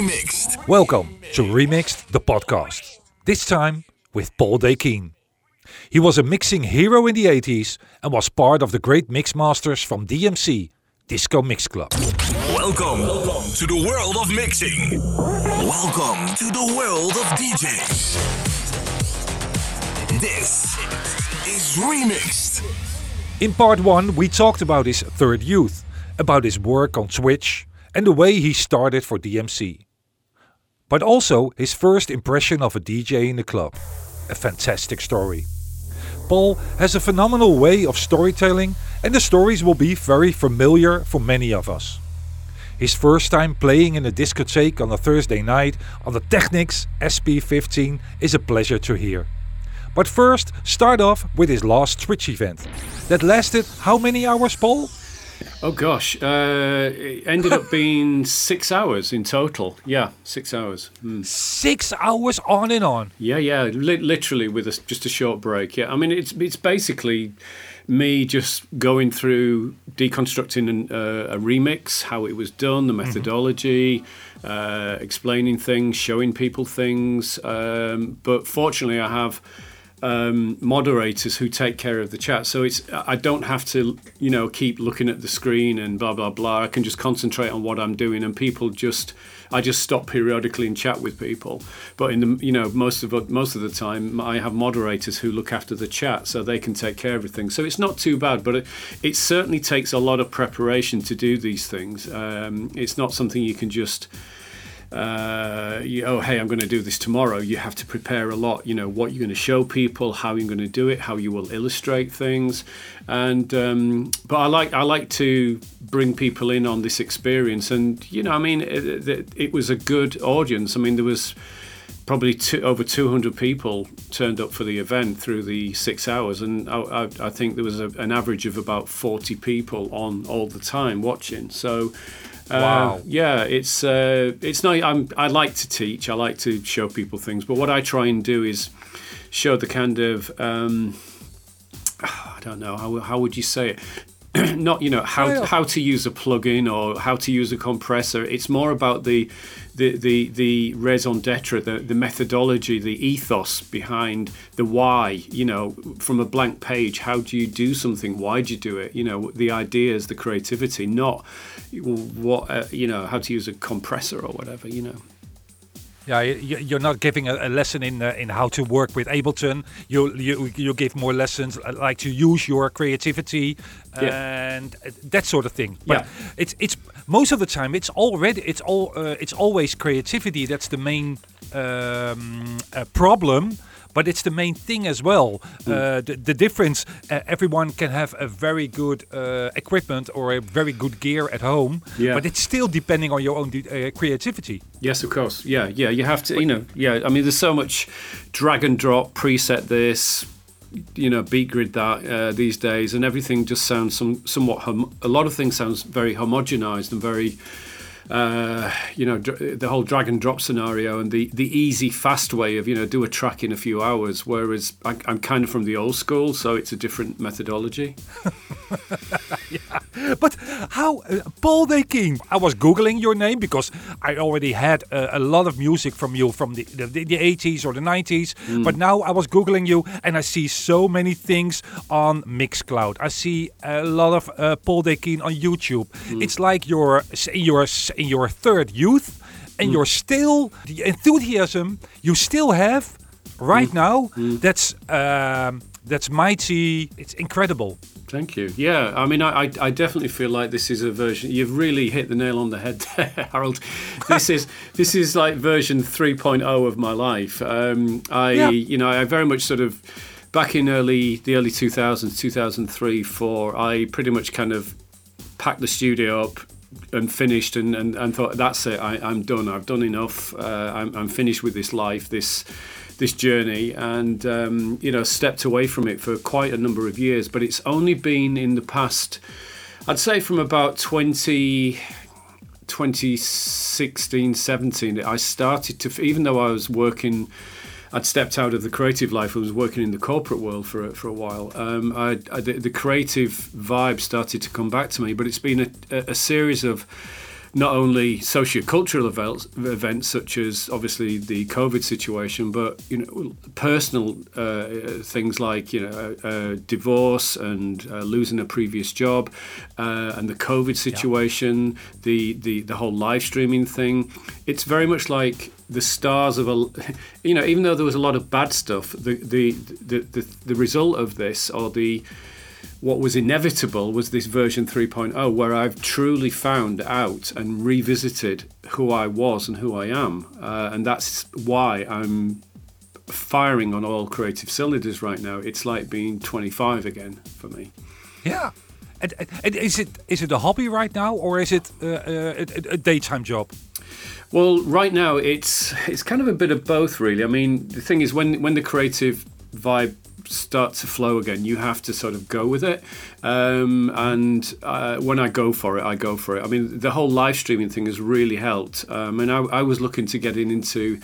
Remixed. Welcome to Remixed, the podcast. This time with Paul Dakeyne. He was a mixing hero in the 80s and was part of the great mixmasters from DMC, Disco Mix Club. Welcome to the world of mixing. Welcome to the world of DJs. This is Remixed. In part 1, we talked about his third youth, about his work on Twitch, and the way he started for DMC. But also his first impression of a DJ in the club. A fantastic story. Paul has a phenomenal way of storytelling, and the stories will be very familiar for many of us. His first time playing in a discotheque on a Thursday night on the Technics SP15 is a pleasure to hear. But first, start off with his last Twitch event. That lasted how many hours, Paul? Oh gosh, uh, it ended up being six hours in total. Yeah, six hours. Mm. Six hours on and on. Yeah, yeah, li- literally with a, just a short break. Yeah, I mean it's it's basically me just going through deconstructing an, uh, a remix, how it was done, the methodology, mm-hmm. uh, explaining things, showing people things. Um, but fortunately, I have um, moderators who take care of the chat. So it's I don't have to you know keep looking at the screen and blah blah blah. I can just concentrate on what I'm doing, and people just I just stop periodically and chat with people. But in the you know most of most of the time I have moderators who look after the chat, so they can take care of everything. So it's not too bad, but it, it certainly takes a lot of preparation to do these things. Um, it's not something you can just uh, you, oh, hey, I'm going to do this tomorrow. You have to prepare a lot. You know what you're going to show people, how you're going to do it, how you will illustrate things, and um, but I like I like to bring people in on this experience, and you know, I mean, it, it, it was a good audience. I mean, there was probably two, over 200 people turned up for the event through the six hours, and I, I, I think there was a, an average of about 40 people on all the time watching. So Wow. Uh, yeah, it's uh, it's not. I'm, I like to teach. I like to show people things. But what I try and do is show the kind of um, I don't know how how would you say it. not you know how how to use a plugin or how to use a compressor. It's more about the the the the raison d'être, the the methodology, the ethos behind the why. You know, from a blank page, how do you do something? Why do you do it? You know, the ideas, the creativity, not what uh, you know how to use a compressor or whatever. You know. Yeah, you're not giving a, lesson in uh, in how to work with Ableton. You you you give more lessons uh, like to use your creativity yeah. and that sort of thing. But yeah. it's it's most of the time it's already it's all uh, it's always creativity that's the main um, uh, problem but it's the main thing as well. Uh, the, the, difference, uh, everyone can have a very good uh, equipment or a very good gear at home, yeah. but it's still depending on your own uh, creativity. Yes, of course. Yeah, yeah. You have to, you know, yeah. I mean, there's so much drag and drop, preset this, you know, beat grid that uh, these days, and everything just sounds some somewhat. a lot of things sounds very homogenized and very uh, you know, the whole drag and drop scenario and the, the easy, fast way of, you know, do a track in a few hours. Whereas I, am kind of from the old school, so it's a different methodology. yeah. But how, uh, Paul Dakeyne, I was Googling your name because I already had a, a lot of music from you from the, the, the 80s or the 90s. Mm. But now I was Googling you and I see so many things on Mixcloud. I see a lot of uh, Paul Dakeyne on YouTube. Mm. It's like you're, you're in your third youth and mm. you're still the enthusiasm you still have right mm. now mm. that's um, that's mighty it's incredible Thank you. Yeah, I mean, I, I definitely feel like this is a version. You've really hit the nail on the head there, Harold. This is this is like version 3.0 of my life. Um, I, yeah. you know, I very much sort of back in early the early 2000s, 2003, 4. I pretty much kind of packed the studio up, and finished and, and, and thought that's it I, am done I've done enough uh, I'm, I'm finished with this life this this journey. And um, you know stepped away from it for quite a number of years but it's only been in the past I'd say from about 20 2016 17 I started to even though I was working I'd stepped out of the creative life. I was working in the corporate world for a, for a while. Um, I, I, the, the, creative vibe started to come back to me, but it's been a, a, series of not only socio-cultural events, events such as obviously the COVID situation, but you know personal uh, things like you know uh, divorce and uh, losing a previous job, uh, and the COVID situation, yeah. the, the the whole live streaming thing. It's very much like the stars of a you know even though there was a lot of bad stuff, the the the, the, the result of this or the what was inevitable was this version 3.0 where I've truly found out and revisited who I was and who I am. Uh, and that's why I'm firing on all creative cylinders right now. It's like being 25 again for me. Yeah. And, and is it is it a hobby right now or is it uh, uh a, a daytime job? Well, right now it's it's kind of a bit of both, really. I mean, the thing is, when when the creative vibe starts to flow again, you have to sort of go with it. Um, and uh, when I go for it, I go for it. I mean, the whole live streaming thing has really helped. Um, and I, I, was looking to getting into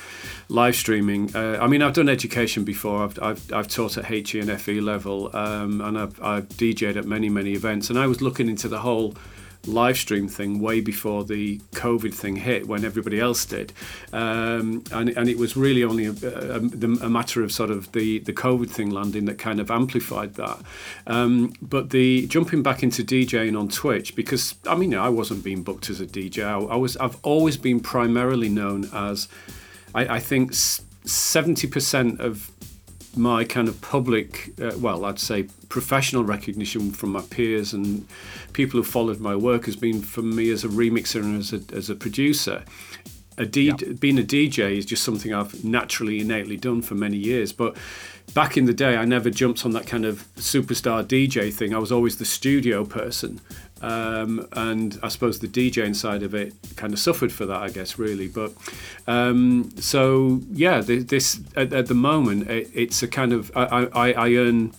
live streaming. Uh, I mean, I've done education before. I've, I've, I've taught at HE and FE level, um, and I've, I've DJed at many, many events. And I was looking into the whole live stream thing way before the COVID thing hit when everybody else did. Um, and, and it was really only a, a, a, matter of sort of the, the COVID thing landing that kind of amplified that. Um, but the jumping back into DJing on Twitch, because I mean, I wasn't being booked as a DJ. I, I was, I've always been primarily known as, I, I think, 70% of my kind of public, uh, well, I'd say professional recognition from my peers and people who followed my work has been for me as a remixer and as a, as a producer. A D- yeah. Being a DJ is just something I've naturally, innately done for many years. But back in the day, I never jumped on that kind of superstar DJ thing. I was always the studio person. Um, and I suppose the DJing side of it kind of suffered for that, I guess, really. But um, so yeah, this at, at the moment it, it's a kind of I, I, I, earn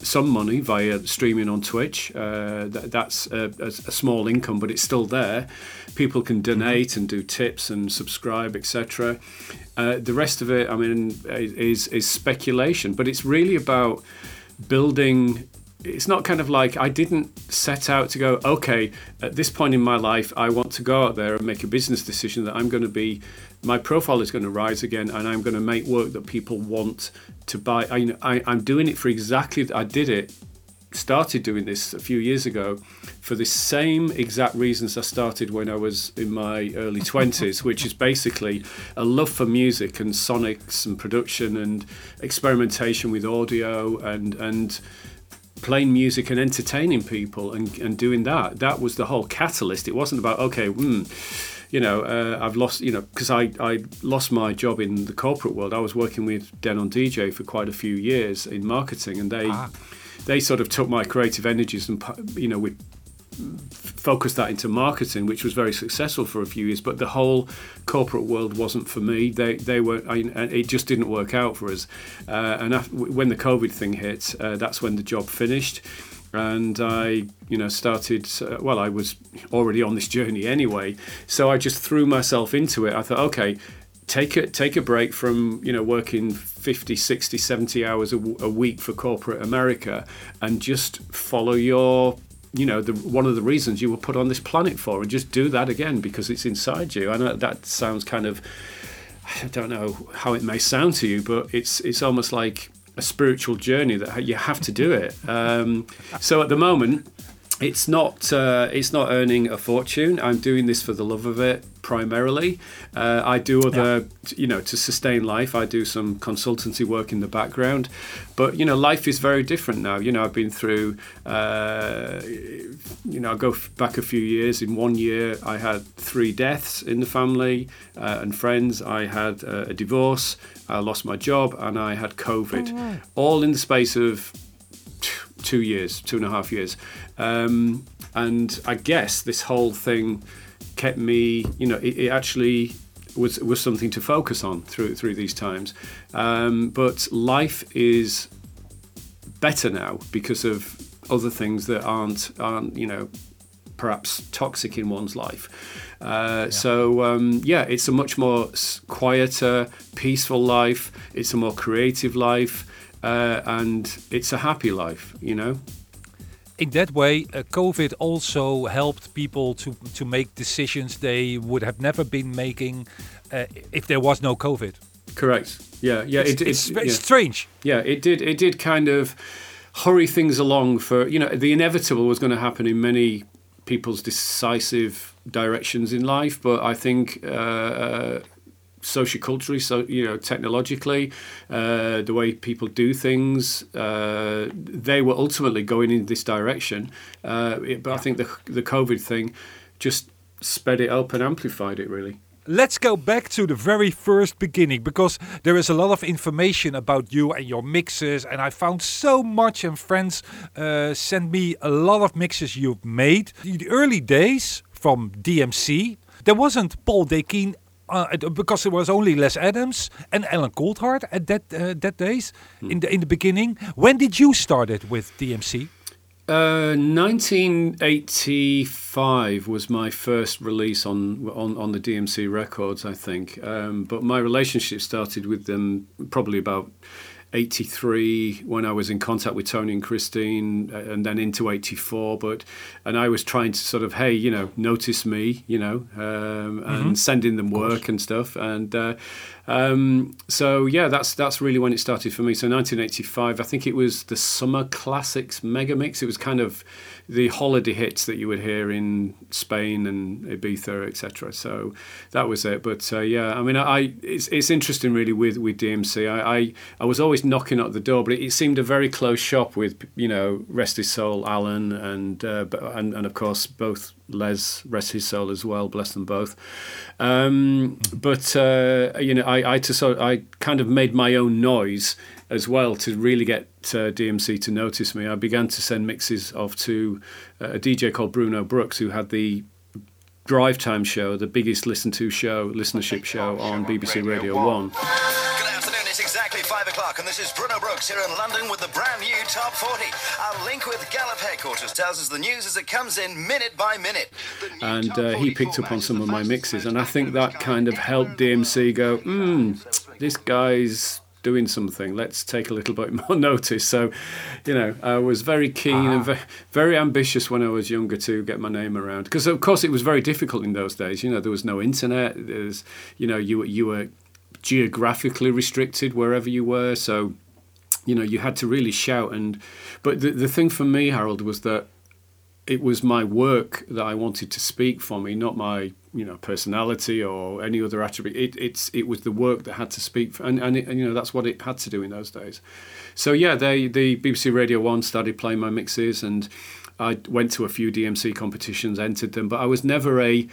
some money via streaming on Twitch. Uh, that, that's a, a, small income, but it's still there. People can donate and do tips and subscribe, etc. Uh, the rest of it, I mean, is is speculation, but it's really about building it's not kind of like I didn't set out to go, okay, at this point in my life, I want to go out there and make a business decision that I'm going to be, my profile is going to rise again and I'm going to make work that people want to buy. I, I, I'm doing it for exactly, I did it, started doing this a few years ago for the same exact reasons I started when I was in my early 20s, which is basically a love for music and sonics and production and experimentation with audio and, and, playing music and entertaining people and, and doing that. That was the whole catalyst. It wasn't about, okay, hmm, you know, uh, I've lost, you know, because I, I lost my job in the corporate world. I was working with Denon DJ for quite a few years in marketing, and they ah. they sort of took my creative energies and, you know, we focused that into marketing, which was very successful for a few years. But the whole corporate world wasn't for me. They they were. I, it just didn't work out for us. Uh, and after, when the COVID thing hit, uh, that's when the job finished. And I, you know, started. Uh, well, I was already on this journey anyway, so I just threw myself into it. I thought, okay, take a take a break from you know working 50 60 70 hours a, a week for corporate america and just follow your you know, the, one of the reasons you were put on this planet for, and just do that again because it's inside you. I know that sounds kind of, I don't know how it may sound to you, but it's it's almost like a spiritual journey that you have to do it. Um, so at the moment, it's not uh, it's not earning a fortune. I'm doing this for the love of it primarily. Uh, I do other, yeah. you know, to sustain life. I do some consultancy work in the background, but you know, life is very different now. You know, I've been through, uh, you know, I go back a few years. In one year, I had three deaths in the family uh, and friends. I had uh, a divorce. I lost my job, and I had COVID, oh, all in the space of two years, two and a half years. Um, and I guess this whole thing kept me, you know, it, it actually was was something to focus on through through these times. Um, but life is better now because of other things that aren't aren't you know perhaps toxic in one's life. Uh, yeah. So um, yeah, it's a much more quieter, peaceful life. It's a more creative life, uh, and it's a happy life. You know. in that way, uh, COVID also helped people to to make decisions they would have never been making uh, if there was no COVID. Correct. Yeah, yeah. It's, it, it- it's, it's yeah. strange. Yeah, it did. It did kind of hurry things along for you know the inevitable was going to happen in many people's decisive directions in life, but I think. Uh, uh, socioculturally so you know technologically uh, the way people do things uh, they were ultimately going in this direction uh, it- but I think the the COVID thing just sped it up and amplified it really Let's go back to the very first beginning because there is a lot of information about you and your mixes, and I found so much. And friends uh, sent me a lot of mixes you've made. In the early days from DMC, there wasn't Paul Dakeyne. Uh, it- because there was only Les Adams and Alan Coulthard at that uh, that days in the in the beginning. When did you start it with DMC? Uh, 1985 was my first release on on, on the DMC records, I think. Um, but my relationship started with them probably about 83 when I was in contact with Tony and Christine, and then into 84. But and I was trying to sort of, hey, you know, notice me, you know, um, and sending them work and stuff. And uh, um, so yeah, that's that's really when it started for me. So 1985, I think it was the Summer Classics Mega Mix. It was kind of the holiday hits that you would hear in Spain and Ibiza, etc. So that was it. But uh, yeah, I mean, I it's, it's interesting really with with DMC. I, I I was always knocking at the door, but it, it seemed a very close shop with you know rest his soul, Alan, and uh, and and of course both Les rest his soul as well, bless them both. Um, but uh, you know, I I to sort I kind of made my own noise as well to really get uh, DMC to notice me. I began to send mixes off to uh, a DJ called Bruno Brooks, who had the Drive Time show, the biggest listened to show, listenership show on BBC Radio One. Good afternoon, it's exactly 5 o'clock, and this is Bruno Brooks here in London with the brand new Top 40. Our link with Gallup headquarters tells us the news as it comes in minute by minute. and uh, he picked up on some of my mixes, and I think that kind of helped DMC go, hmm, this guy's doing something. Let's take a little bit more notice. So, you know, I was very keen and ve- very ambitious when I was younger to get my name around. Because of course it was very difficult in those days. You know, there was no internet. There's, you know, you you were geographically restricted wherever you were. So you know you had to really shout and but the, the thing for me harold was that it was my work that i wanted to speak for me not my you know personality or any other attribute it, it's it was the work that had to speak for, and, and, it, and you know that's what it had to do in those days so yeah they the bbc radio 1 started playing my mixes and i went to a few dmc competitions entered them but i was never a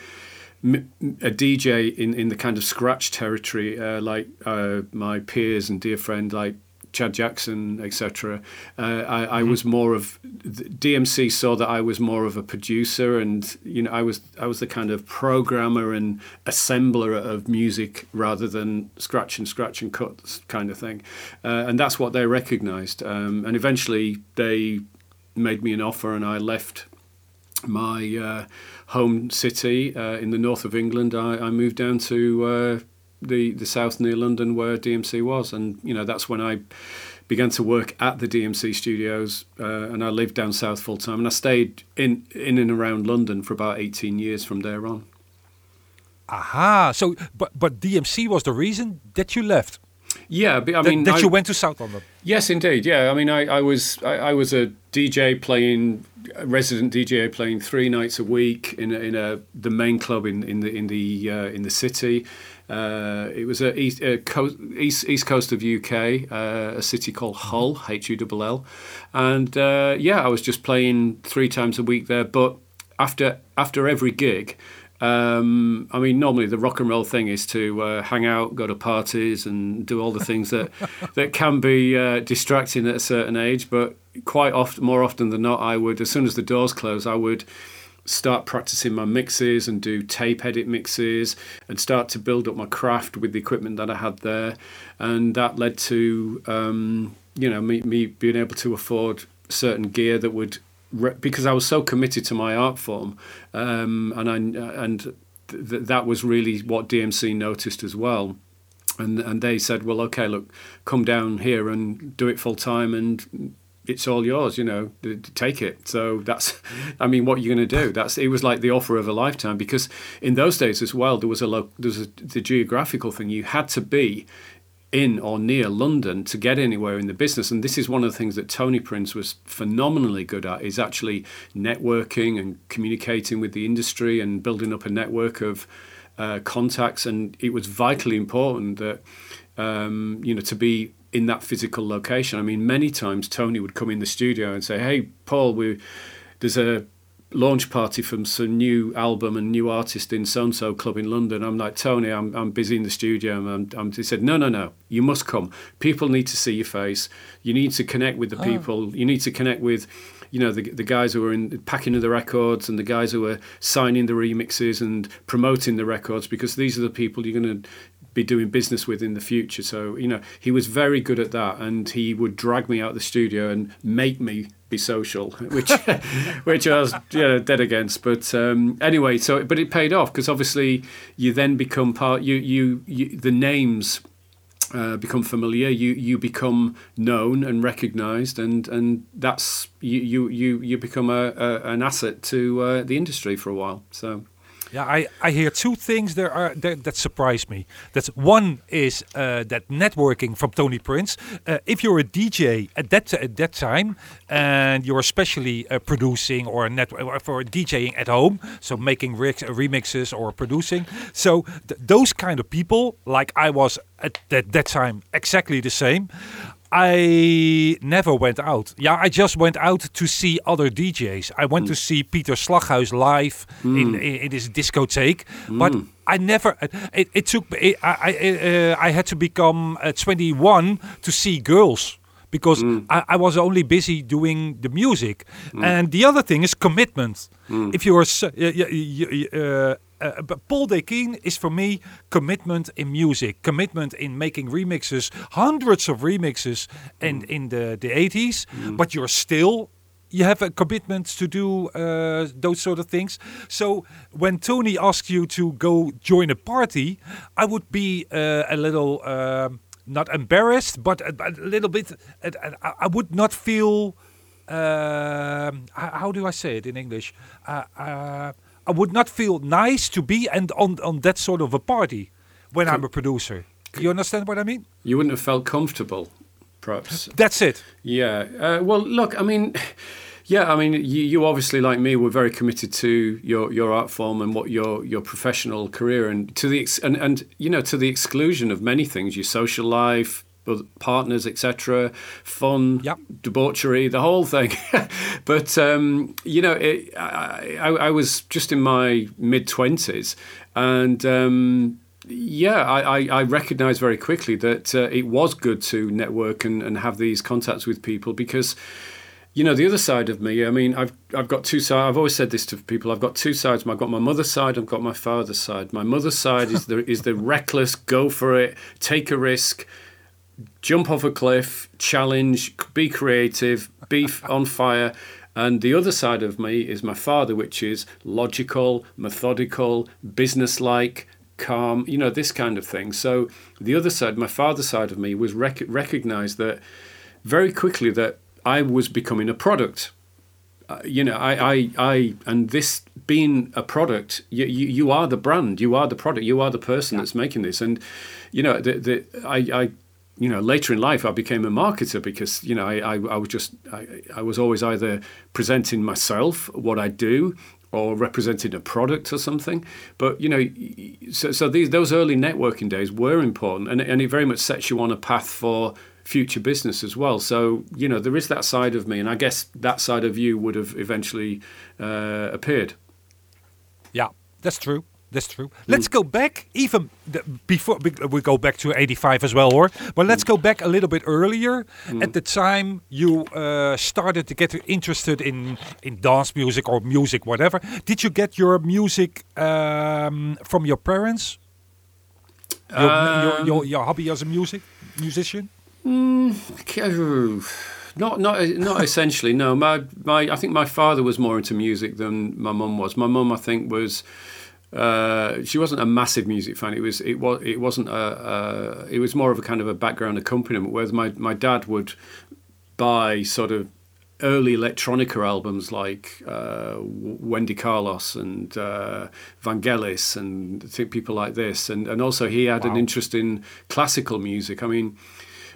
a DJ in, in the kind of scratch territory, uh, like uh, my peers and dear friend like Chad Jackson, etc. Uh, I, I was more of DMC saw that I was more of a producer, and you know I was I was the kind of programmer and assembler of music rather than scratch and scratch and cut kind of thing, uh, and that's what they recognised. Um, and eventually they made me an offer, and I left my uh, home city uh, in the north of England. I, I moved down to uh, the the south near London, where DMC was, and you know that's when I began to work at the DMC studios, uh, and I lived down south full time, and I stayed in in and around London for about eighteen years from there on. Aha. So, but but DMC was the reason that you left. Yeah, but I That, mean, that I- you went to South London. Yes, indeed. Yeah, I mean, I, I was I, I was a DJ playing resident DJ playing three nights a week in a, in a the main club in in the in the uh, in the city. Uh, it was a east, a coast, east east coast of UK, uh, a city called Hull, H U L L, and uh, yeah, I was just playing three times a week there. But after after every gig, um, I mean, normally the rock and roll thing is to uh, hang out, go to parties, and do all the things that that can be uh, distracting at a certain age. But quite often, more often than not, I would, as soon as the doors close, I would start practicing my mixes and do tape edit mixes and start to build up my craft with the equipment that I had there, and that led to um, you know me, me being able to afford certain gear that would re- because I was so committed to my art form, um, and I and th- that was really what DMC noticed as well, and and they said, well, okay, look, come down here and do it full time, and it's all yours, you know, take it. So that's, I mean, what are you going to do? That's it was like the offer of a lifetime because in those days as well, there was a lo- there was a, the geographical thing. You had to be in or near London to get anywhere in the business. And this is one of the things that Tony Prince was phenomenally good at is actually networking and communicating with the industry and building up a network of uh, contacts. And it was vitally important that um, you know to be in that physical location. I mean, many times Tony would come in the studio and say, "Hey, Paul, we there's a launch party from some new album and new artist in so and so club in London." I'm like, "Tony, I'm I'm busy in the studio." And I'm, I'm, he said, "No, no, no, you must come. People need to see your face. You need to connect with the oh. people. You need to connect with." You know the the guys who are in packing of the records and the guys who are signing the remixes and promoting the records because these are the people you're going to be doing business with in the future. So, you know, he was very good at that and he would drag me out of the studio and make me be social, which which I was you know, dead against. But um, anyway, so but it paid off because obviously you then become part you you, you the names uh, become familiar. You you become known and recognised, and and that's you you you, you become a, a an asset to uh, the industry for a while. So. Yeah, I, I hear two things there are that, that surprise me. That's one is uh, that networking from Tony Prince. Uh, if you're a DJ at that at that time and you're especially uh, producing or net for DJing at home, so making rigs, remixes or producing, so th- those kind of people, like I was at that, that time, exactly the same. I never went out. Yeah, I just went out to see other DJs. I went to see Peter Slaghuis live in, in in his discotheque, but I never. It, it took. It, I I, uh, I had to become uh, 21 to see girls because I, I was only busy doing the music. And the other thing is commitment. If you're, s- y- y- y- y- uh, uh, but Paul Dakeyne is for me commitment in music, commitment in making remixes, hundreds of remixes in, in the, the 80s, but you're still you have a commitment to do uh, those sort of things. So when Tony asked you to go join a party, I would be uh, a little um, not embarrassed, but a, a little bit. uh, I I would not feel. Um, h- how do I say it in English? I would not feel nice to be and on on that sort of a party when I'm a producer. You understand what I mean? You wouldn't have felt comfortable, perhaps. That's it. Yeah. Uh, well, look, I mean, yeah, I mean, you, you obviously, like me, were very committed to your, your art form and what your your professional career, and to the ex- and, and you know to the exclusion of many things, your social life, partners, etc., fun, Yep. debauchery, the whole thing. but um, you know, it, I, I, I was just in my mid twenties, and. Um, yeah, I, I, I recognised very quickly that uh, it was good to network and, and have these contacts with people because, you know, the other side of me. I mean, I've I've got two sides. I've always said this to people. I've got two sides. I've got my mother's side. I've got my father's side. My mother's side is the is the reckless, go for it, take a risk, jump off a cliff, challenge, be creative, be on fire. And the other side of me is my father, which is logical, methodical, businesslike, calm, you know, this kind of thing. So the other side, my father's side of me, was rec- recognized that very quickly that I was becoming a product. Uh, you know, I, I, I, and this being a product, you, you, you are the brand, you are the product, you are the person that's making this. And, you know, the, the, I, I, you know, later in life, I became a marketer because, you know, I, I, I was just, I, I was always either presenting myself, what I do, or representing a product or something. But you know, so, so these those early networking days were important, and and it very much sets you on a path for future business as well. So you know, there is that side of me, and I guess that side of you would have eventually uh, appeared. Yeah, that's true. That's true. Hmm. Let's go back even the, before we, go back to 85 as well, or but let's hmm. go back a little bit earlier. Hmm. At the time you uh, started to get interested in in dance music or music, whatever. Did you get your music um, from your parents? Your, your, um, your, your hobby as a music musician? Not not not essentially. No, my my I think my father was more into music than my mum was. My mum, I think, was. Uh, she wasn't a massive music fan. It was it was it wasn't a, a it was more of a kind of a background accompaniment. Whereas my, my dad would buy sort of early electronica albums like uh, Wendy Carlos and uh, Vangelis and people like this. And, and also he had wow. an interest in classical music. I mean,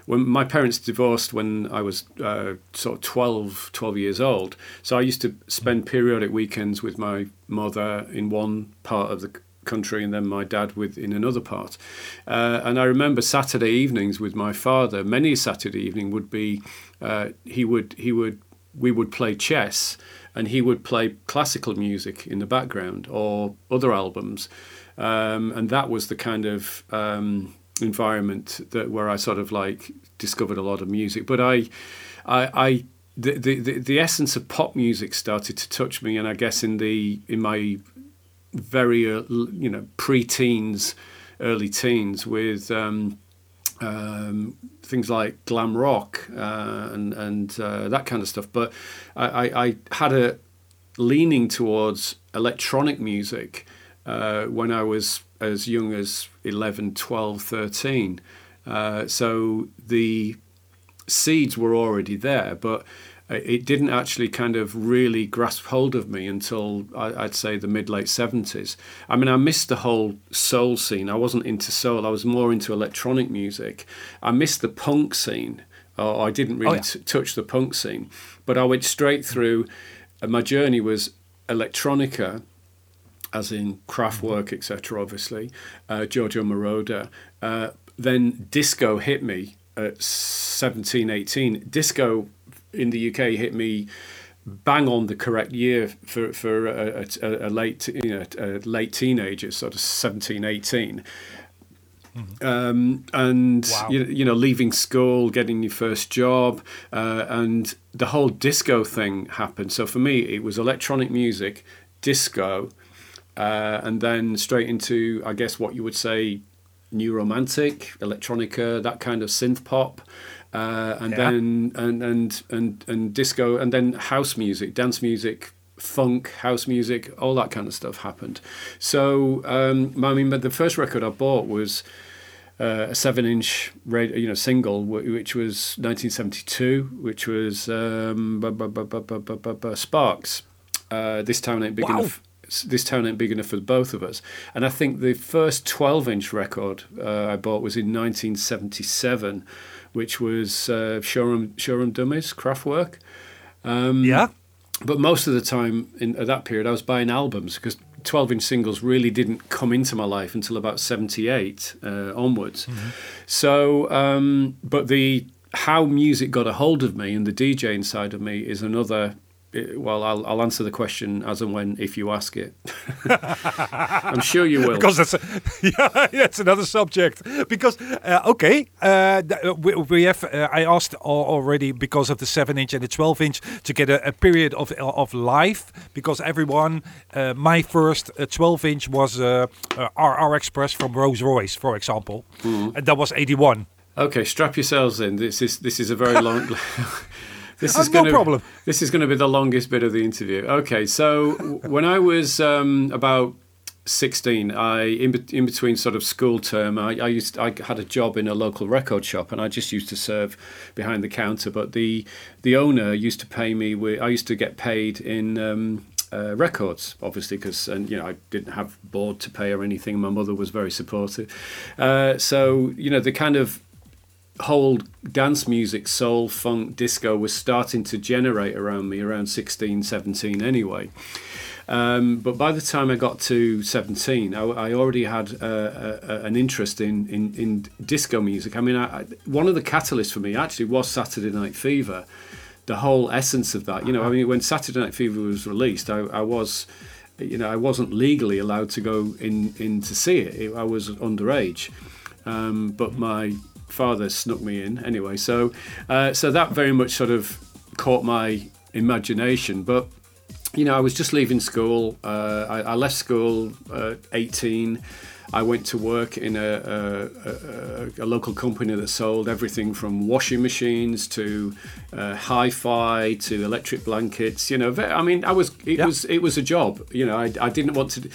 when my parents divorced when I was uh, sort of 12, 12 years old, so I used to spend periodic weekends with my mother in one part of the country and then my dad with in another part. Uh, and I remember Saturday evenings with my father. Many Saturday evening would be uh, he would he would we would play chess and he would play classical music in the background or other albums. Um, and that was the kind of um, environment that where I sort of like discovered a lot of music. But I, I, I the, the, the essence of pop music started to touch me, and I guess in the in my very uh, you know pre-teens, early teens with um, um, things like glam rock uh, and and uh, that kind of stuff. But I, I, had a leaning towards electronic music uh, when I was as young as 11, 12, 13. Uh, so the seeds were already there, but it didn't actually kind of really grasp hold of me until I'd say the mid late 70s. I mean, I missed the whole soul scene. I wasn't into soul, I was more into electronic music. I missed the punk scene, or I didn't really oh, yeah. t- touch the punk scene, but I went straight through. Uh, my journey was electronica, as in Kraftwerk, etc., obviously, uh, Giorgio Moroder. Uh, then disco hit me at 17, 18. Disco in the UK hit me bang on the correct year for for a, a, a late you know a late teenager, sort of 17, 18. Mm-hmm. Um, and wow. you, you, know, leaving school, getting your first job, uh, and the whole disco thing happened. So for me, it was electronic music, disco, uh, and then straight into, I guess, what you would say, new romantic, electronica, that kind of synth pop uh, and yeah. then and, and and and disco, and then house music, dance music, funk, house music, all that kind of stuff happened. So um, I mean, but the first record I bought was. Uh, a seven-inch, radio, you know, single, which was 1972, which was um, Sparks. Uh, this town ain't big wow. enough. This town ain't big enough for both of us. And I think the first 12-inch record uh, I bought was in 1977 which was uh, showroom showroom dummies, Kraftwerk. Um, yeah. But most of the time in at that period, I was buying albums because 12 inch singles really didn't come into my life until about 78 uh, onwards. Mm-hmm. So, um, but the how music got a hold of me and the DJ inside of me is another well, I'll, I'll answer the question as and when if you ask it. I'm sure you will. Because that's a, yeah, that's another subject. Because uh, okay, uh, we, we, have. Uh, I asked already because of the seven inch and the twelve inch to get a, a period of of life. Because everyone, uh, my first uh, twelve inch was uh, RR Express from Rose Royce, for example, mm. and that was eighty one. Okay, strap yourselves in. This is this is a very long. This is no gonna, problem. This is going to be the longest bit of the interview. Okay, so when I was um, about 16 i in, in between sort of school term I, I used i had a job in a local record shop and i just used to serve behind the counter but the the owner used to pay me with, i used to get paid in um, uh, records, obviously, because and you know I didn't have board to pay or anything. My mother was very supportive, uh, so you know the kind of whole dance music, soul, funk, disco was starting to generate around me around 16, 17 anyway. Um, but by the time I got to 17, I, I already had uh, a, an interest in, in, in, disco music. I mean, I, I, one of the catalysts for me actually was Saturday Night Fever. The whole essence of that, you know, I mean, when Saturday Night Fever was released, I, I was, you know, I wasn't legally allowed to go in, in to see it. I was underage. Um, but my father snuck me in anyway. So, uh, so that very much sort of caught my imagination. But you know, I was just leaving school. Uh, I, I, left school at 18. I went to work in a, a, a, a, local company that sold everything from washing machines to uh, hi-fi to electric blankets. You know, I mean, I was it was it was a job. You know, I, I didn't want to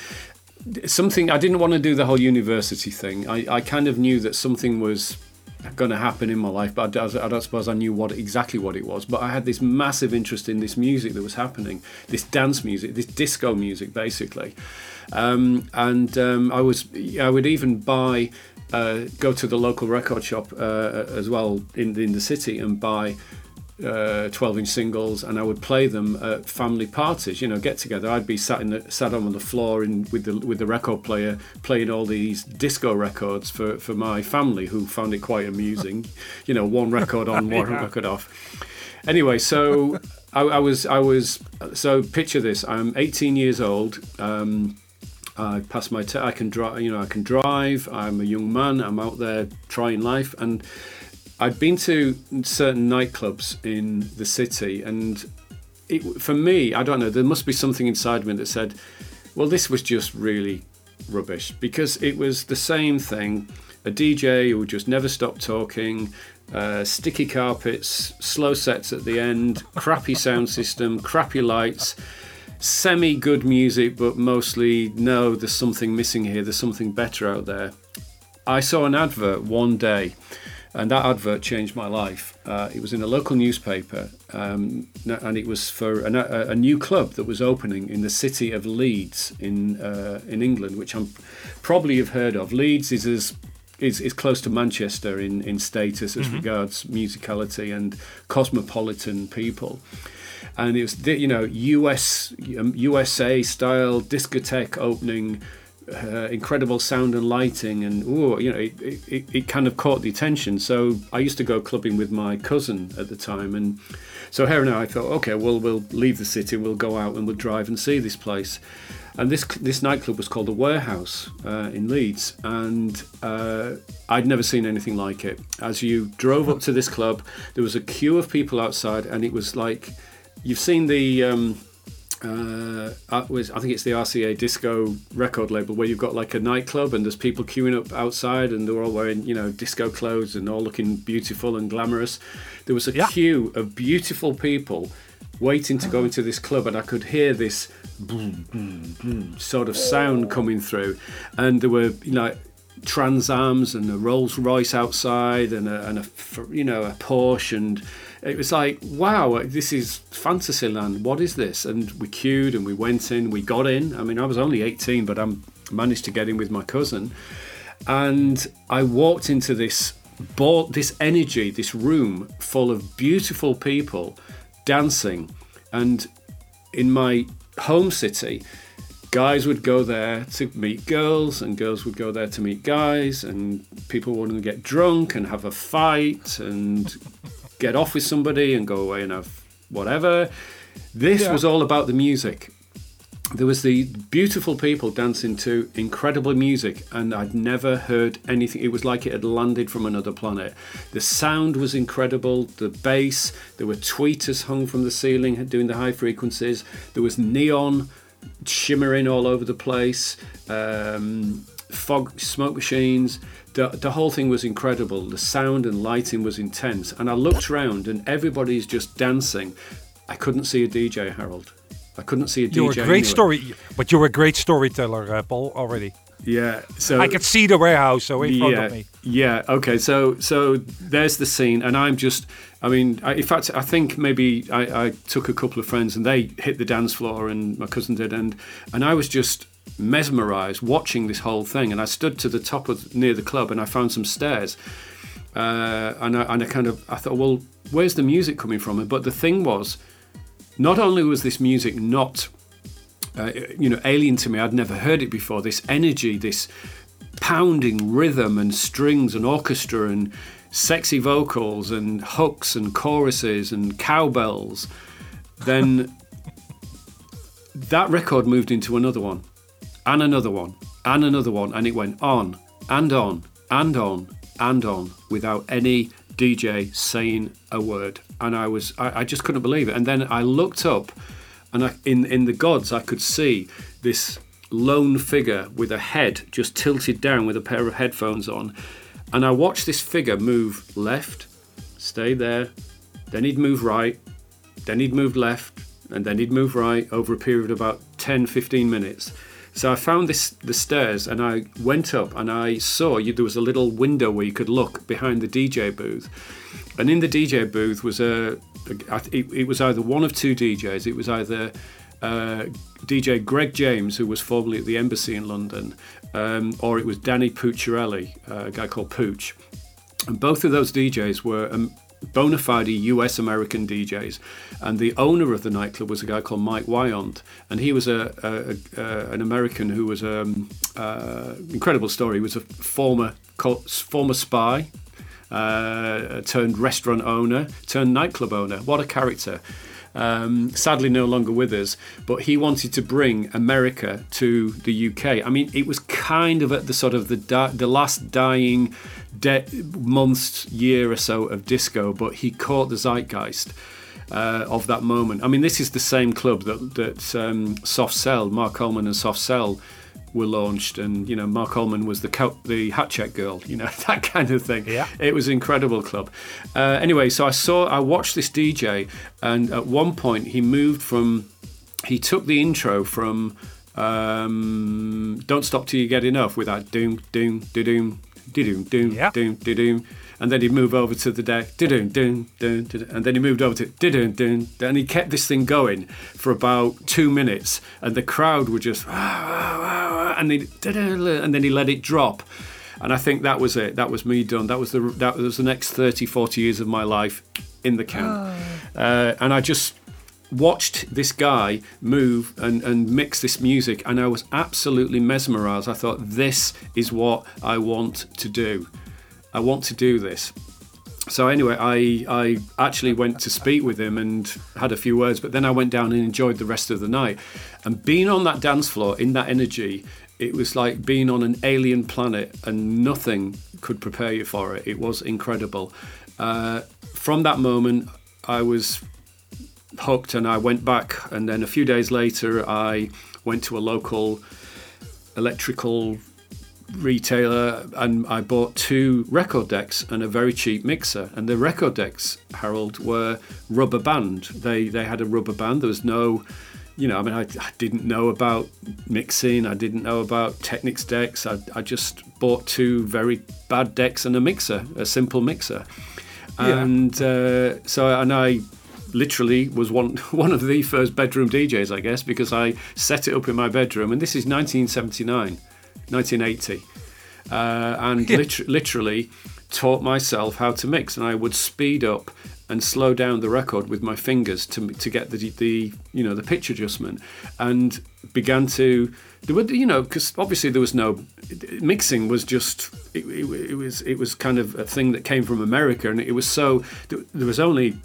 something. I didn't want to do the whole university thing. I, I kind of knew that something was going to happen in my life, but I, I, don't suppose I knew what exactly what it was. But I had this massive interest in this music that was happening, this dance music, this disco music, basically. Um, and um, I was, I would even buy, uh, go to the local record shop uh, as well in in the city and buy uh, 12 inch singles and I would play them at family parties you know get together. I'd be sat in the, sat on the floor in, with the with the record player playing all these disco records for, for my family who found it quite amusing. You know one record on one yeah. record off. Anyway so I, I, was I was so picture this. I'm 18 years old. Um, I pass my te- I can drive you know I can drive. I'm a young man. I'm out there trying life. And I'd been to certain nightclubs in the city, and it, for me, I don't know, there must be something inside me that said, well, this was just really rubbish because it was the same thing. A DJ who just never stop talking, uh, sticky carpets, slow sets at the end, crappy sound system, crappy lights, semi good music, but mostly, no, there's something missing here, there's something better out there. I saw an advert one day and that advert changed my life. Uh, it was in a local newspaper, um, and it was for a, a, new club that was opening in the city of Leeds in uh, in England, which I'm probably have heard of. Leeds is as is, is close to Manchester in, in status as mm-hmm. regards musicality and cosmopolitan people. And it was, you know, US USA style discotheque opening uh, incredible sound and lighting, and ooh, you know, it, it, it, kind of caught the attention. So I used to go clubbing with my cousin at the time, and so here and I thought, okay, well, we'll leave the city, we'll go out and we'll drive and see this place. And this this nightclub was called the Warehouse uh, in Leeds, and uh, I'd never seen anything like it. As you drove up to this club, there was a queue of people outside, and it was like you've seen the. Um, uh, was I think it's the RCA Disco record label where you've got like a nightclub and there's people queuing up outside and they're all wearing you know disco clothes and all looking beautiful and glamorous. There was a yeah. queue of beautiful people waiting to go into this club and I could hear this boom, boom, boom sort of sound coming through and there were you know Transams and a Rolls Royce outside and a, and a you know a Porsche and it was like, wow, this is Fantasyland. What is this? And we queued and we went in, we got in. I mean, I was only 18, but I managed to get in with my cousin. And I walked into this ball, this energy, this room full of beautiful people dancing. And in my home city, guys would go there to meet girls, and girls would go there to meet guys, and people would get drunk and have a fight and get off with somebody and go away and have whatever. This yeah. was all about the music. There was the beautiful people dancing to incredible music, and I'd never heard anything. It was like it had landed from another planet. The sound was incredible, the bass, there were tweeters hung from the ceiling doing the high frequencies, there was neon shimmering all over the place, um, fog, smoke machines the, the whole thing was incredible. The sound and lighting was intense. And I looked around and everybody's just dancing. I couldn't see a DJ, Harold. I couldn't see a DJ. You're a great anywhere. story, but you're a great storyteller, uh, Paul, already. Yeah, so I could see the warehouse so in yeah, of me. Yeah, okay, so so there's the scene, and I'm just, I mean, I, in fact, I think maybe I, I took a couple of friends and they hit the dance floor, and my cousin did, and and I was just mesmerized watching this whole thing. And I stood to the top of near the club and I found some stairs. Uh, and, I, and I kind of I thought, well, where's the music coming from? But the thing was, not only was this music not uh, you know alien to me, I'd never heard it before. This energy, this pounding rhythm and strings and orchestra and sexy vocals and hooks and choruses and cowbells. Then that record moved into another one and another one, and another one, and it went on and on and on and on without any DJ saying a word. And I was, I, I just couldn't believe it. And then I looked up, and I, in in the gods, I could see this lone figure with a head just tilted down with a pair of headphones on. And I watched this figure move left, stay there, then he'd move right, then he'd move left, and then he'd move right over a period of about 10 15 minutes So I found this the stairs, and I went up, and I saw you, there was a little window where you could look behind the DJ booth, and in the DJ booth was a, a it, it was either one of two DJs. It was either uh, DJ Greg James, who was formerly at the Embassy in London, um, or it was Danny Pucciarelli, uh, a guy called Pooch. And both of those DJs were um, bona fide US American DJs. And the owner of the nightclub was a guy called Mike Wyant. And he was a, a, a an American who was an um, uh, incredible story. He was a former, former spy. Uh, turned restaurant owner, turned nightclub owner. What a character! Um, sadly no longer with us, but he wanted to bring America to the UK. I mean, it was kind of at the sort of the di- the last dying de- months, year or so of disco, but he caught the zeitgeist. Uh, of that moment. I mean, this is the same club that that um, Soft Cell, Marc Almond and Soft Cell were launched, and you know Marc Almond was the co- the hat check girl, you know that kind of thing. Yeah, it was an incredible club. Uh, anyway, so I saw, I watched this DJ, and at one point he moved from, he took the intro from um, "Don't Stop Till You Get Enough" with that doom doom doom doom doom doom yeah. doom doom and then he'd move over to the deck, dun dun dun and then he moved over to dun dun and he kept this thing going for about two minutes, and the crowd were just and he and then he let it drop. And I think that was it. That was me done. That was the that was the next 30, 40 years of my life in the camp. Oh. Uh, and I just watched this guy move and, and mix this music, and I was absolutely mesmerized. I thought, this is what I want to do. I want to do this. So anyway, I I actually went to speak with him and had a few words, but then I went down and enjoyed the rest of the night. And being on that dance floor in that energy, it was like being on an alien planet, and nothing could prepare you for it. It was incredible. Uh, from that moment, I was hooked, and I went back. And then a few days later, I went to a local electrical retailer and I bought two record decks and a very cheap mixer. And the record decks, Harold, were rubber band. They they had a rubber band. There was no, you know, I mean, I, I didn't know about mixing. I didn't know about Technics decks. I, I just bought two very bad decks and a mixer, a simple mixer. Yeah. And uh, so, and I literally was one one of the first bedroom DJs, I guess, because I set it up in my bedroom. And this is 1979. 1980, uh, and lit- literally taught myself how to mix. And I would speed up and slow down the record with my fingers to to get the the you know the pitch adjustment, and began to there were you know because obviously there was no mixing was just it, it, it, was it was kind of a thing that came from America, and it was so there was only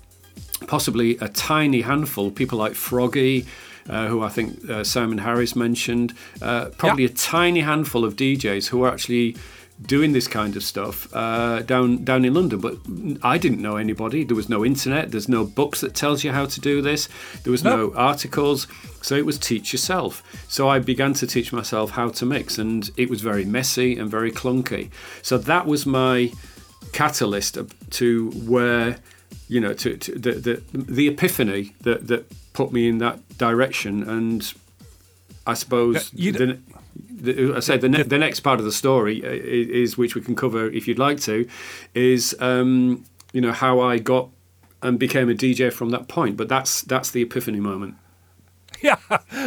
possibly a tiny handful people like Froggy uh, who I think uh, Simon Harris mentioned. Uh, probably yeah. a tiny handful of DJs who were actually doing this kind of stuff uh, down down in London. But I didn't know anybody. There was no internet. There's no books that tells you how to do this. There was no articles. So it was teach yourself. So I began to teach myself how to mix, and it was very messy and very clunky. So that was my catalyst to where you know to, to the, the the epiphany that that put me in that direction. And I suppose the, the, I said the, ne- the next part of the story uh, is, which we can cover if you'd like to, is um, you know how I got and became a DJ from that point. But that's that's the epiphany moment. yeah,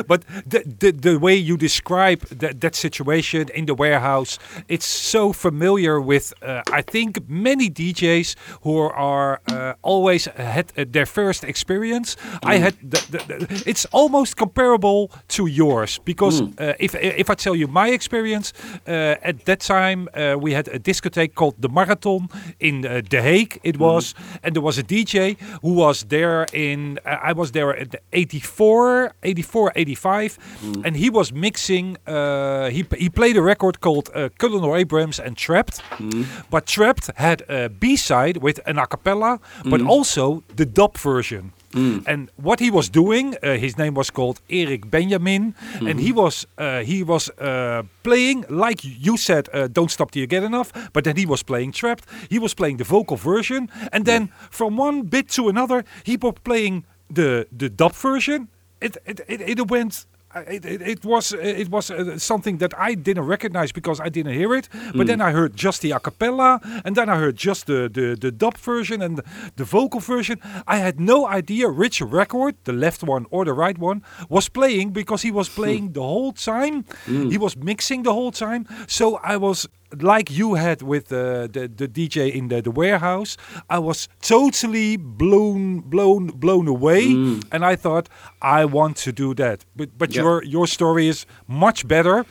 but the, the, the way you describe that, that situation in the warehouse, it's so familiar with, uh, I think, many DJs who are uh, always had uh, their first experience. Mm. I had, the, it's almost comparable to yours because mm. Uh, if, if I tell you my experience, uh, at that time uh, we had a discotheque called the Marathon in The Hague, it mm. was, mm. and there was a DJ who was there in, I was there at 84 84, 85, mm. and he was mixing. Uh, he he played a record called uh, Colonel Abrams and Trapped, mm. but Trapped had a B side with an acapella, but mm. also the dub version. Mm. And what he was doing, uh, his name was called Eric Benjamin, mm. and he was uh, he was uh, playing like you said, uh, "Don't Stop Till You Get Enough," but then he was playing Trapped. He was playing the vocal version, and then yeah. from one bit to another, he was playing the the dub version, it, it, it, it went it, it, it was it was uh, something that I didn't recognize because I didn't hear it. Hmm. But then I heard just the a cappella, and then I heard just the the, the dub version and the, the vocal version. I had no idea which record, the left one or the right one, was playing because he was playing the whole time. He was mixing the whole time. So I was like you had with uh, the the DJ in the, the warehouse. I was totally blown blown blown away, and I thought I want to do that. But but Yeah. your your story is much better.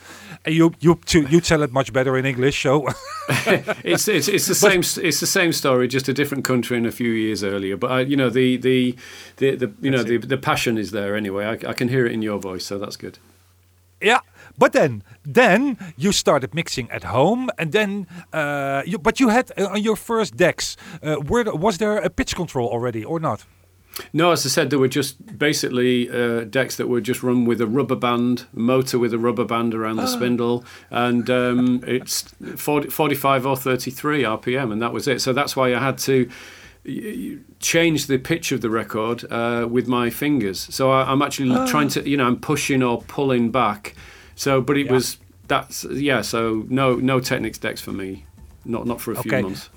And you you you tell it much better in English. So it's it's it's the same it's the same story, just a different country and a few years earlier. But I, you know the the the, the you know the, the passion is there anyway. I, I can hear it in your voice, so that's good. yeah. But then then you started mixing at home, and then uh, you but you had uh, on your first decks. Uh, were the- was there a pitch control already or not? No, as I said, there were just basically uh, decks that were just run with a rubber band motor with a rubber band around the spindle, and um, it's 40, 45 or 33 RPM, and that was it. So that's why I had to change the pitch of the record uh, with my fingers. So I, I'm actually trying to, you know, I'm pushing or pulling back. So, but it Yeah. was that's yeah. So no, no Technics decks for me, not not for a few months.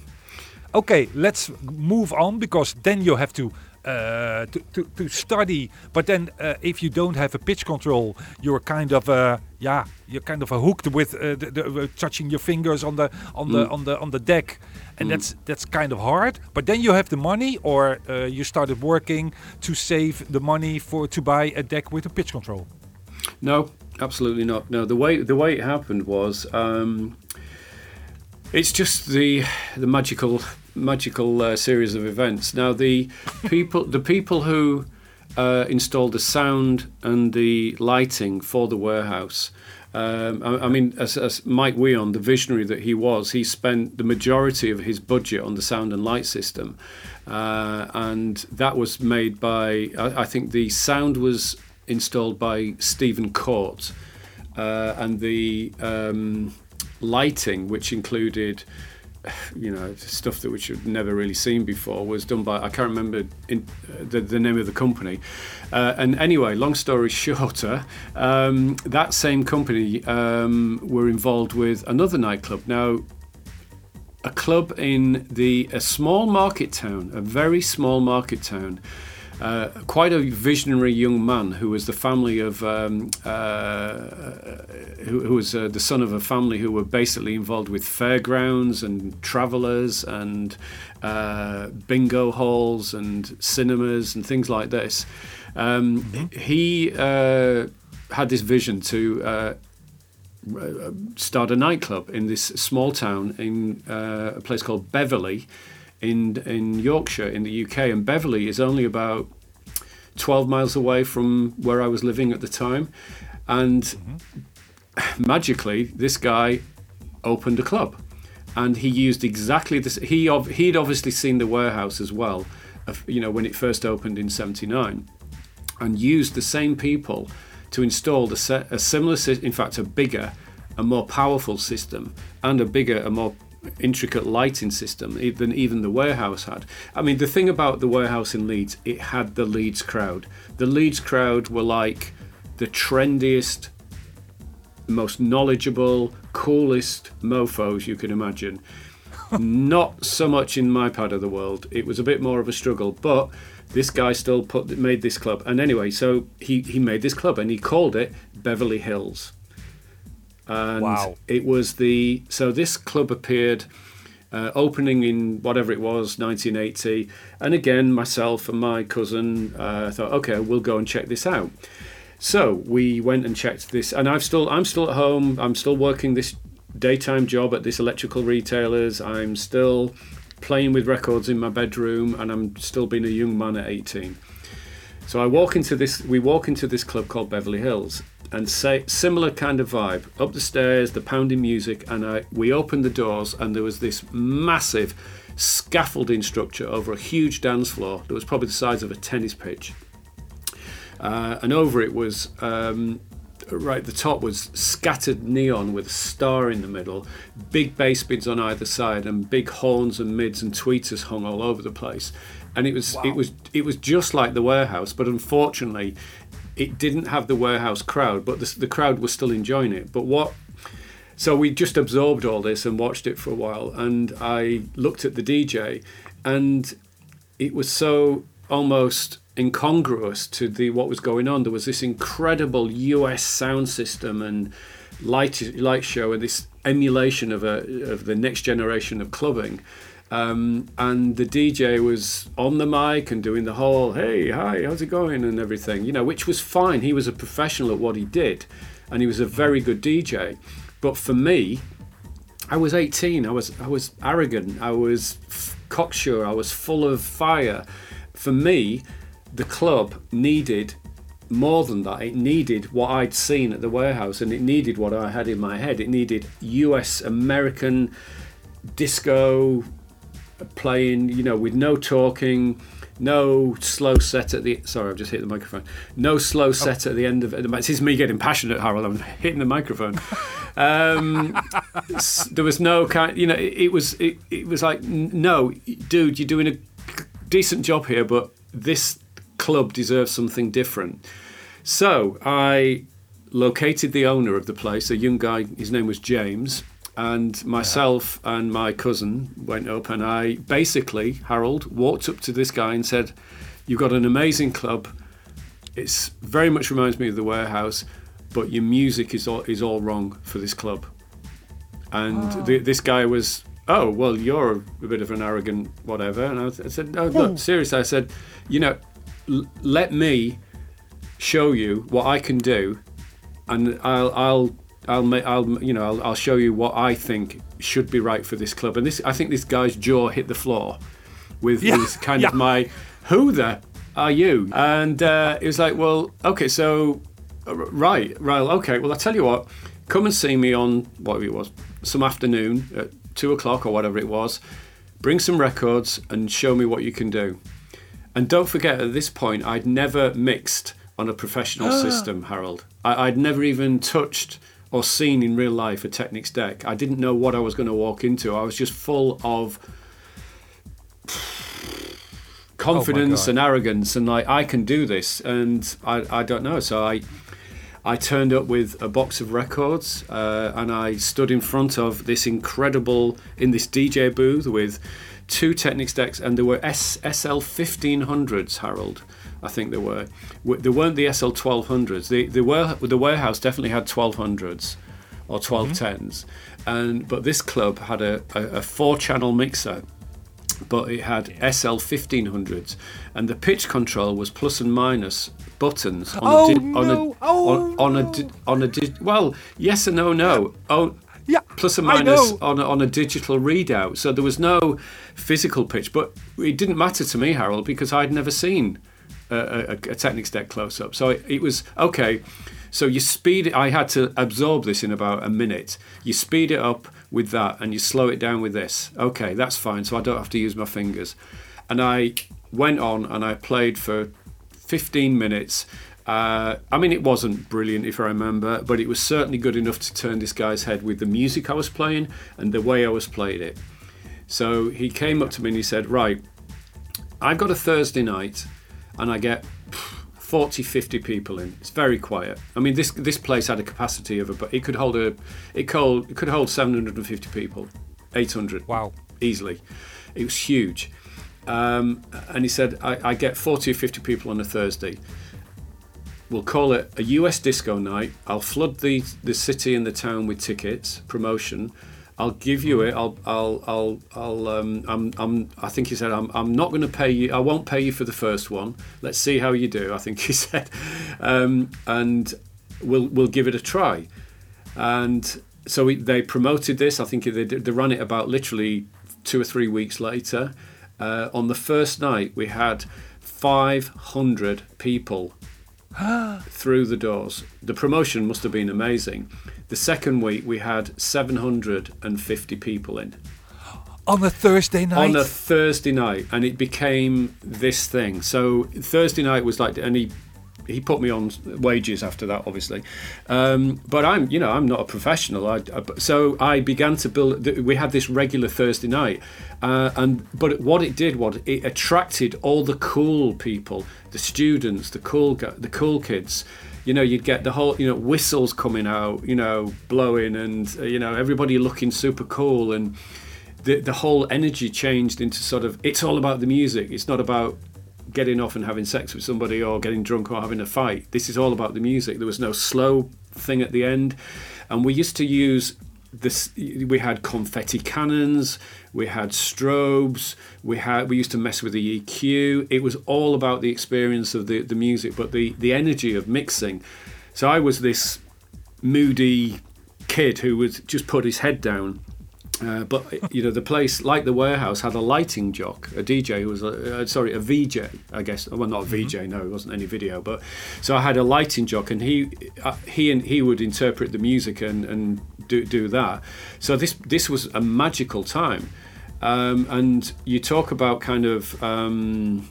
okay, let's move on because then you have to uh, to, to, to study. But then uh, if you don't have a pitch control, you're kind of uh, yeah, you're kind of hooked with uh, the, the, uh, touching your fingers on the on the on the on the deck, and that's that's kind of hard. But then you have the money, or uh, you started working to save the money for to buy a deck with a pitch control. No, absolutely not. No, the way the way it happened was um, it's just the the magical magical uh, series of events. Now the people the people who uh, installed the sound and the lighting for the warehouse. Um, I, I mean, as, as Mike Wyant, the visionary that he was, he spent the majority of his budget on the sound and light system, uh, and that was made by. I, I think the sound was installed by Stephen Court, uh, and the um, lighting, which included, you know, stuff that which you'd never really seen before, was done by I can't remember in, uh, the, the name of the company. Uh, and anyway, long story shorter, um, that same company um, were involved with another nightclub. Now, a club in the a small market town, a very small market town. Uh, quite a visionary young man who was the family of um, uh, who, who was uh, the son of a family who were basically involved with fairgrounds and travellers and uh, bingo halls and cinemas and things like this. Um, He uh, had this vision to uh, start a nightclub in this small town in uh, a place called Beverley in in Yorkshire in the UK and Beverley is only about 12 miles away from where I was living at the time. And mm-hmm. magically this guy opened a club. And he used exactly this he he'd obviously seen the warehouse as well you know when it first opened in 79 and used the same people to install the se- a similar, in fact, a bigger, a more powerful system, and a bigger, a more intricate lighting system than even the warehouse had. I mean, the thing about the warehouse in Leeds, it had the Leeds crowd. The Leeds crowd were like the trendiest, most knowledgeable, coolest mofos you could imagine. Not so much in my part of the world. It was a bit more of a struggle, but this guy still put made this club. And anyway, so he he made this club and he called it Beverly Hills. And Wow. it was the so this club appeared uh, opening in whatever it was 1980 and again myself and my cousin uh, thought okay we'll go and check this out so we went and checked this and i've still i'm still at home i'm still working this daytime job at this electrical retailers i'm still playing with records in my bedroom and i'm still being a young man at 18 so I walk into this. We walk into this club called Beverly Hills, and say similar kind of vibe. Up the stairs, the pounding music, and I, we opened the doors, and there was this massive scaffolding structure over a huge dance floor that was probably the size of a tennis pitch. Uh, and over it was um, right the top was scattered neon with a star in the middle, big bass bids on either side, and big horns and mids and tweeters hung all over the place. And it was it was it was just like the warehouse, but unfortunately, it didn't have the warehouse crowd, but the, the crowd was still enjoying it. But what so we just absorbed all this and watched it for a while and i looked at the dj and it was so almost incongruous to the what was going on there was this incredible us sound system and light light show and this emulation of a of the next generation of clubbing um, and the DJ was on the mic and doing the whole "Hey, hi, how's it going?" and everything, you know, which was fine. He was a professional at what he did, and he was a very good DJ. But for me, I was 18. I was I was arrogant. I was f- cocksure. I was full of fire. For me, the club needed more than that. It needed what I'd seen at the warehouse, and it needed what I had in my head. It needed U.S. American disco playing, you know, with no talking, no slow set at the. Sorry, I've just hit the microphone. No slow set oh. at the end of it. This is me getting passionate, Harold. I'm hitting the microphone. Um, there was no kind. You know, it, it was. It, it was like, no, dude, you're doing a decent job here, but this club deserves something different. So I located the owner of the place, a young guy. His name was James and myself yeah. and my cousin went up and I basically Harold walked up to this guy and said you've got an amazing club it's very much reminds me of the warehouse but your music is all is all wrong for this club and oh. the, this guy was oh well you're a bit of an arrogant whatever and I, I said no look hmm. seriously I said you know l- let me show you what I can do and I'll I'll I'll I'll you know I'll, I'll show you what I think should be right for this club. And this I think this guy's jaw hit the floor with yeah. this kind yeah. of my who the are you? And uh, it was like, well, okay, so uh, right, right, okay. Well, I tell you what, come and see me on whatever it was, some afternoon at two o'clock or whatever it was. Bring some records and show me what you can do. And don't forget, at this point, I'd never mixed on a professional system, Harold. I, I'd never even touched or seen in real life a Technics deck. I didn't know what I was going to walk into. I was just full of confidence oh and arrogance and like I can do this and I, I don't know. So I I turned up with a box of records uh, and I stood in front of this incredible in this DJ booth with two Technics decks and there were S, SL 1500s Harold I think there were. There weren't the SL 1200s. The, the, were, the warehouse definitely had 1200s or 1210s. Mm-hmm. And, but this club had a, a, a four channel mixer but it had SL 1500s, and the pitch control was plus and minus buttons on oh, a di- no. on a oh, on, on no. a di- on a di- well yes and no no oh yeah plus and minus on a, on a digital readout so there was no physical pitch but it didn't matter to me Harold because I'd never seen a, a, Technics deck close up. So it, it, was okay. So you speed it. I had to absorb this in about a minute. You speed it up with that, and you slow it down with this. Okay, that's fine. So I don't have to use my fingers. And I went on and I played for 15 minutes. Uh, I mean, it wasn't brilliant if I remember, but it was certainly good enough to turn this guy's head with the music I was playing and the way I was playing it. So he came up to me and he said, Right, I've got a Thursday night and I get 40, 50 people in. It's very quiet. I mean, this this place had a capacity of about it could hold a it could it could hold 750 people, 800. Wow, easily. It was huge. Um, and he said, I, I get 40 or 50 people on a Thursday. We'll call it a US disco night. I'll flood the, the city and the town with tickets, promotion. I'll give you it. I'll, I'll, I'll, I'll. Um, I'm, I'm. I think he said, I'm, I'm not going to pay you. I won't pay you for the first one. Let's see how you do. I think he said, um, and we'll, we'll give it a try. And so we, they promoted this. I think they, they ran it about literally two or three weeks later. Uh, on the first night, we had 500 people through the doors. The promotion must have been amazing. The second week we had 750 people in. On a Thursday night? On a Thursday night. And it became this thing. So Thursday night was like, and he he put me on wages after that, obviously. Um, but I'm, you know, I'm not a professional. I, I, so I began to build. We had this regular Thursday night, uh, and but what it did was it attracted all the cool people, the students, the cool, the cool kids. You know, you'd get the whole, you know, whistles coming out, you know, blowing, and uh, you know, everybody looking super cool, and the the whole energy changed into sort of. It's all about the music. It's not about getting off and having sex with somebody or getting drunk or having a fight. This is all about the music. There was no slow thing at the end. And we used to use this we had confetti cannons, we had strobes, we had we used to mess with the EQ. It was all about the experience of the, the music, but the, the energy of mixing. So I was this moody kid who would just put his head down uh, but you know the place, like the warehouse, had a lighting jock, a DJ who was a, uh, sorry, a VJ, I guess. Well, not a VJ, mm-hmm. no, it wasn't any video. But so I had a lighting jock, and he uh, he and he would interpret the music and and do do that. So this this was a magical time, um, and you talk about kind of um,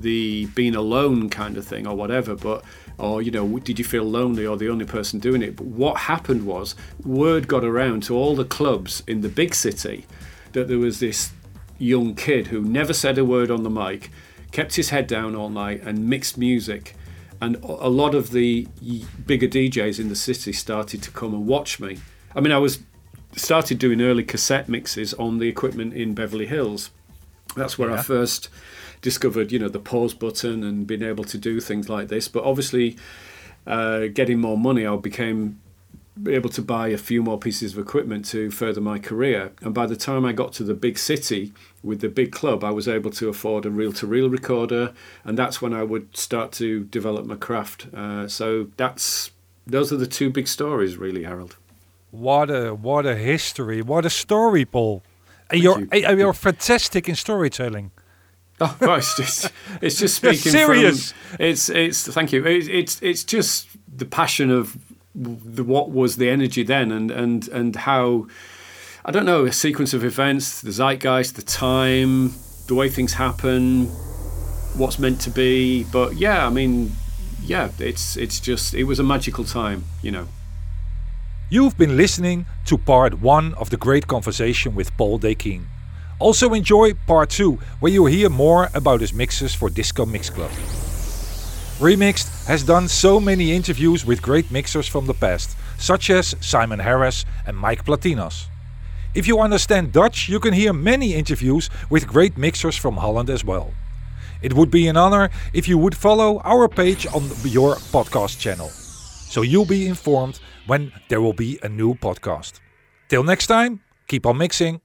the being alone kind of thing or whatever, but or you know did you feel lonely or the only person doing it? But what happened was word got around to all the clubs in the big city that there was this young kid who never said a word on the mic kept his head down all night and mixed music. And a lot of the bigger DJs in the city started to come and watch me. I mean i was started doing early cassette mixes on the equipment in beverly hills that's where yeah. i first discovered, you know, the pause button and being able to do things like this. But obviously, uh, getting more money, I became able to buy a few more pieces of equipment to further my career. And by the time I got to the big city with the big club, I was able to afford a reel-to-reel recorder, and that's when I would start to develop my craft. Uh, so that's those are the two big stories, really, Harold. What a what a history! What a story, Paul. You're you. you're fantastic in storytelling. Oh, well, it's just it's just speaking serious. From, it's it's thank you. It, it's it's just the passion of the, what was the energy then, and and and how I don't know a sequence of events, the zeitgeist, the time, the way things happen, what's meant to be. But yeah, I mean, yeah, it's it's just it was a magical time, you know. You've been listening to part one of the great conversation with Paul Dakeyne. Also enjoy part 2, where you'll hear more about his mixes for Disco Mix Club. Remixed has done so many interviews with great mixers from the past, such as Simon Harris and Mike Platinas. If you understand Dutch, you can hear many interviews with great mixers from Holland as well. It would be an honor if you would follow our page on your podcast channel, so you'll be informed when there will be a new podcast. Till next time, keep on mixing.